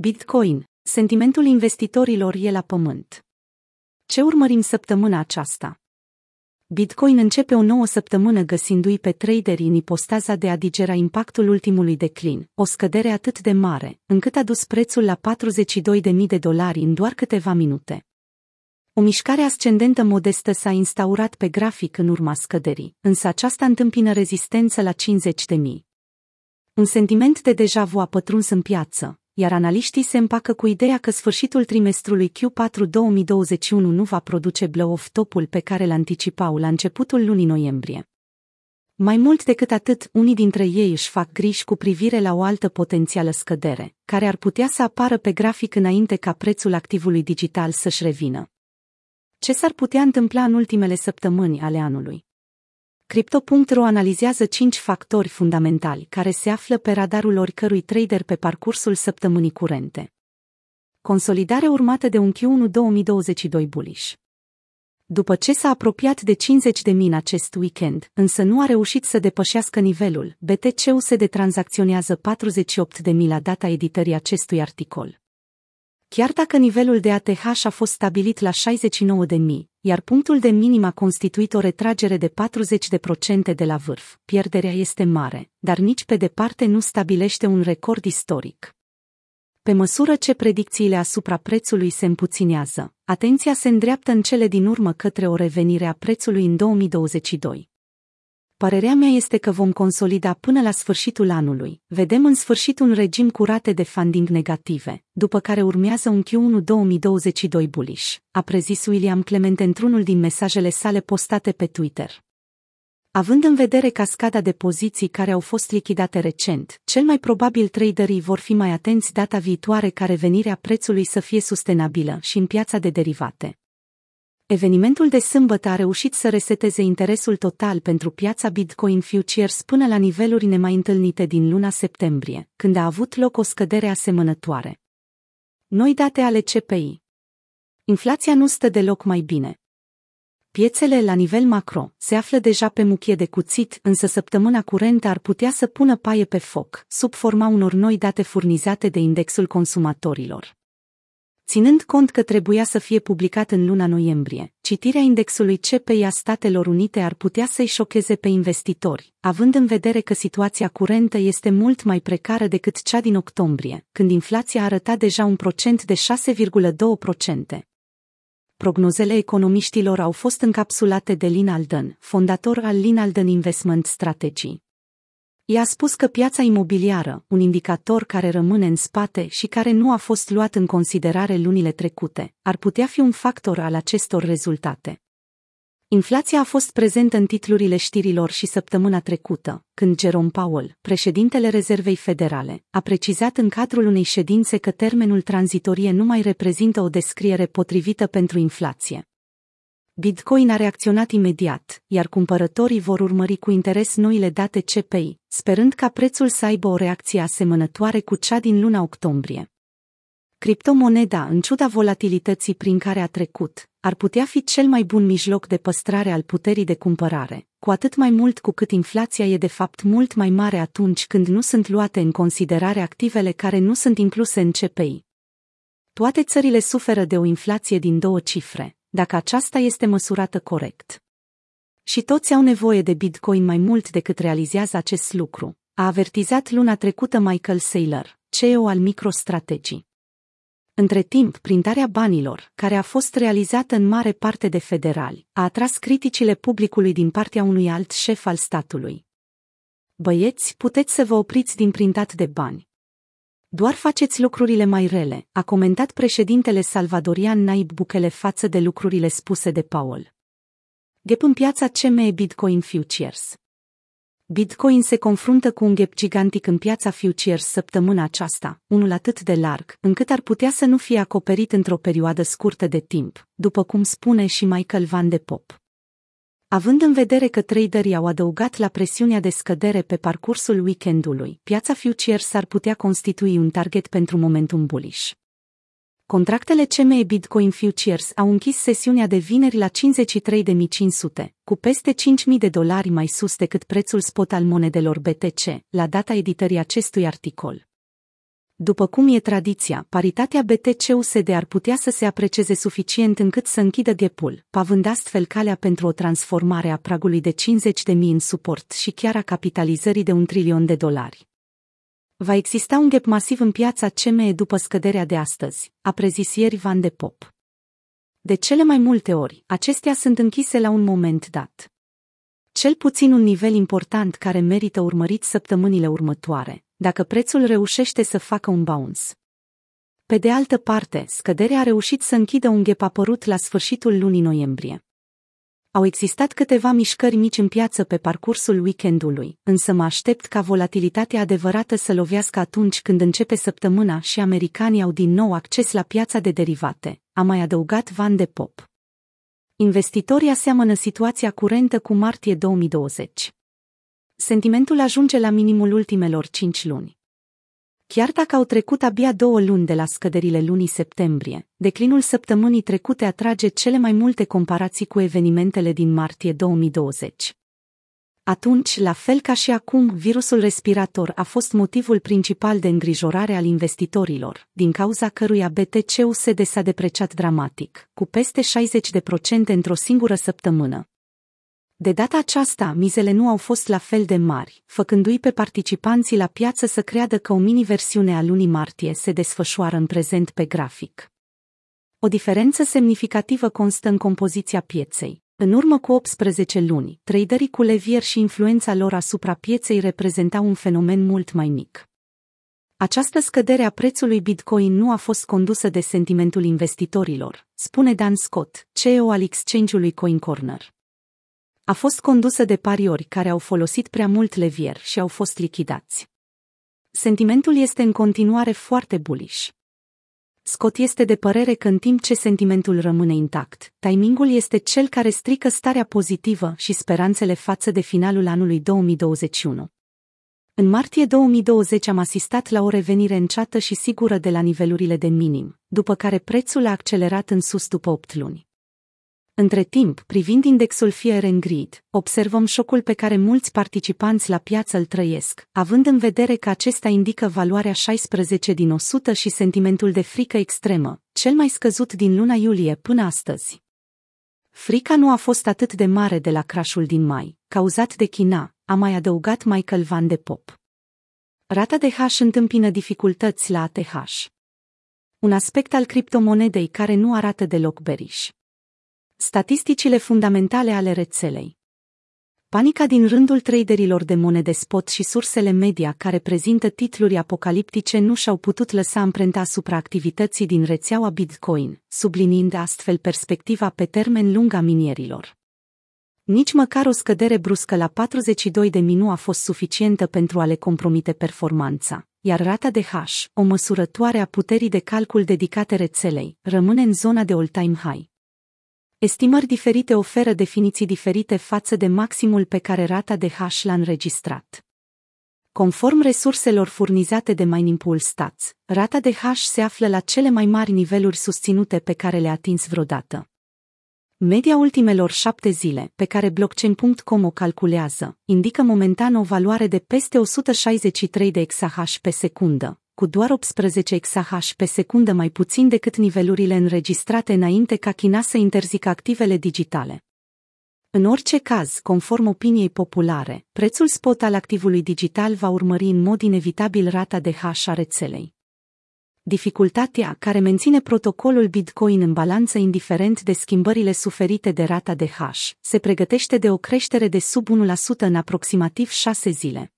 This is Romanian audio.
Bitcoin, sentimentul investitorilor e la pământ. Ce urmărim săptămâna aceasta? Bitcoin începe o nouă săptămână găsindu-i pe traderi în ipostaza de a digera impactul ultimului declin, o scădere atât de mare, încât a dus prețul la 42.000 de dolari în doar câteva minute. O mișcare ascendentă modestă s-a instaurat pe grafic în urma scăderii, însă aceasta întâmpină rezistență la 50.000. Un sentiment de deja vu a pătruns în piață, iar analiștii se împacă cu ideea că sfârșitul trimestrului Q4 2021 nu va produce blow-off topul pe care îl anticipau la începutul lunii noiembrie. Mai mult decât atât, unii dintre ei își fac griji cu privire la o altă potențială scădere, care ar putea să apară pe grafic înainte ca prețul activului digital să-și revină. Ce s-ar putea întâmpla în ultimele săptămâni ale anului? Crypto.ro analizează cinci factori fundamentali care se află pe radarul oricărui trader pe parcursul săptămânii curente. Consolidare urmată de un Q1 2022 bullish. După ce s-a apropiat de 50 de min acest weekend, însă nu a reușit să depășească nivelul, BTC-USD tranzacționează 48 de mii la data editării acestui articol. Chiar dacă nivelul de ATH a fost stabilit la 69 de mii, iar punctul de minim a constituit o retragere de 40% de la vârf, pierderea este mare, dar nici pe departe nu stabilește un record istoric. Pe măsură ce predicțiile asupra prețului se împuținează, atenția se îndreaptă în cele din urmă către o revenire a prețului în 2022. Părerea mea este că vom consolida până la sfârșitul anului. Vedem în sfârșit un regim cu rate de funding negative, după care urmează un Q1 2022 bullish, a prezis William Clement într-unul din mesajele sale postate pe Twitter. Având în vedere cascada de poziții care au fost lichidate recent, cel mai probabil traderii vor fi mai atenți data viitoare ca revenirea prețului să fie sustenabilă și în piața de derivate. Evenimentul de sâmbătă a reușit să reseteze interesul total pentru piața Bitcoin Futures până la niveluri nemai întâlnite din luna septembrie, când a avut loc o scădere asemănătoare. Noi date ale CPI Inflația nu stă deloc mai bine. Piețele la nivel macro se află deja pe muchie de cuțit, însă săptămâna curentă ar putea să pună paie pe foc, sub forma unor noi date furnizate de indexul consumatorilor. Ținând cont că trebuia să fie publicat în luna noiembrie, citirea indexului CPI a Statelor Unite ar putea să-i șocheze pe investitori, având în vedere că situația curentă este mult mai precară decât cea din octombrie, când inflația arăta deja un procent de 6,2%. Prognozele economiștilor au fost încapsulate de Lin Alden, fondator al Lin Alden Investment Strategy. I-a spus că piața imobiliară, un indicator care rămâne în spate și care nu a fost luat în considerare lunile trecute, ar putea fi un factor al acestor rezultate. Inflația a fost prezentă în titlurile știrilor și săptămâna trecută, când Jerome Powell, președintele Rezervei Federale, a precizat în cadrul unei ședințe că termenul tranzitorie nu mai reprezintă o descriere potrivită pentru inflație. Bitcoin a reacționat imediat, iar cumpărătorii vor urmări cu interes noile date CPI, sperând ca prețul să aibă o reacție asemănătoare cu cea din luna octombrie. Criptomoneda, în ciuda volatilității prin care a trecut, ar putea fi cel mai bun mijloc de păstrare al puterii de cumpărare, cu atât mai mult cu cât inflația e de fapt mult mai mare atunci când nu sunt luate în considerare activele care nu sunt incluse în CPI. Toate țările suferă de o inflație din două cifre, dacă aceasta este măsurată corect. Și toți au nevoie de Bitcoin mai mult decât realizează acest lucru, a avertizat luna trecută Michael Saylor, CEO al MicroStrategy. Între timp, printarea banilor, care a fost realizată în mare parte de federali, a atras criticile publicului din partea unui alt șef al statului. Băieți, puteți să vă opriți din printat de bani. Doar faceți lucrurile mai rele, a comentat președintele salvadorian Naib Bukele față de lucrurile spuse de Paul. Gap în piața CME Bitcoin Futures Bitcoin se confruntă cu un gap gigantic în piața futures săptămâna aceasta, unul atât de larg, încât ar putea să nu fie acoperit într-o perioadă scurtă de timp, după cum spune și Michael Van de Pop. Având în vedere că traderii au adăugat la presiunea de scădere pe parcursul weekendului, piața futures ar putea constitui un target pentru momentum bullish. Contractele CME Bitcoin Futures au închis sesiunea de vineri la 53.500, cu peste 5.000 de dolari mai sus decât prețul spot al monedelor BTC, la data editării acestui articol. După cum e tradiția, paritatea BTC-USD ar putea să se aprecieze suficient încât să închidă ghepul, pavând astfel calea pentru o transformare a pragului de 50 de mii în suport și chiar a capitalizării de un trilion de dolari. Va exista un gap masiv în piața CME după scăderea de astăzi, a prezis ieri Van de Pop. De cele mai multe ori, acestea sunt închise la un moment dat. Cel puțin un nivel important care merită urmărit săptămânile următoare, dacă prețul reușește să facă un bounce. Pe de altă parte, scăderea a reușit să închidă un gap apărut la sfârșitul lunii noiembrie. Au existat câteva mișcări mici în piață pe parcursul weekendului, însă mă aștept ca volatilitatea adevărată să lovească atunci când începe săptămâna și americanii au din nou acces la piața de derivate, a mai adăugat Van de Pop. Investitorii aseamănă situația curentă cu martie 2020. Sentimentul ajunge la minimul ultimelor cinci luni. Chiar dacă au trecut abia două luni de la scăderile lunii septembrie, declinul săptămânii trecute atrage cele mai multe comparații cu evenimentele din martie 2020. Atunci, la fel ca și acum, virusul respirator a fost motivul principal de îngrijorare al investitorilor, din cauza căruia BTC-USD s-a depreciat dramatic, cu peste 60% într-o singură săptămână. De data aceasta, mizele nu au fost la fel de mari, făcându-i pe participanții la piață să creadă că o mini-versiune a lunii martie se desfășoară în prezent pe grafic. O diferență semnificativă constă în compoziția pieței. În urmă cu 18 luni, traderii cu levier și influența lor asupra pieței reprezentau un fenomen mult mai mic. Această scădere a prețului Bitcoin nu a fost condusă de sentimentul investitorilor, spune Dan Scott, CEO al exchange-ului CoinCorner. A fost condusă de pariori care au folosit prea mult levier și au fost lichidați. Sentimentul este în continuare foarte bullish. Scott este de părere că în timp ce sentimentul rămâne intact, timingul este cel care strică starea pozitivă și speranțele față de finalul anului 2021. În martie 2020 am asistat la o revenire înceată și sigură de la nivelurile de minim, după care prețul a accelerat în sus după 8 luni. Între timp, privind indexul Fear and Greed, observăm șocul pe care mulți participanți la piață îl trăiesc, având în vedere că acesta indică valoarea 16 din 100 și sentimentul de frică extremă, cel mai scăzut din luna iulie până astăzi. Frica nu a fost atât de mare de la crashul din mai, cauzat de China, a mai adăugat Michael Van de Pop. Rata de hash întâmpină dificultăți la ATH. Un aspect al criptomonedei care nu arată deloc beriș. Statisticile fundamentale ale rețelei Panica din rândul traderilor de monede spot și sursele media care prezintă titluri apocaliptice nu și-au putut lăsa amprenta asupra activității din rețeaua Bitcoin, subliniind astfel perspectiva pe termen lung a minierilor. Nici măcar o scădere bruscă la 42 de minu a fost suficientă pentru a le compromite performanța, iar rata de hash, o măsurătoare a puterii de calcul dedicate rețelei, rămâne în zona de all-time high. Estimări diferite oferă definiții diferite față de maximul pe care rata de hash l-a înregistrat. Conform resurselor furnizate de Mining Pool Stats, rata de hash se află la cele mai mari niveluri susținute pe care le-a atins vreodată. Media ultimelor șapte zile, pe care blockchain.com o calculează, indică momentan o valoare de peste 163 de exahash pe secundă, cu doar 18 exahash pe secundă mai puțin decât nivelurile înregistrate înainte ca China să interzică activele digitale. În orice caz, conform opiniei populare, prețul spot al activului digital va urmări în mod inevitabil rata de hash a rețelei. Dificultatea care menține protocolul Bitcoin în balanță indiferent de schimbările suferite de rata de hash se pregătește de o creștere de sub 1% în aproximativ 6 zile.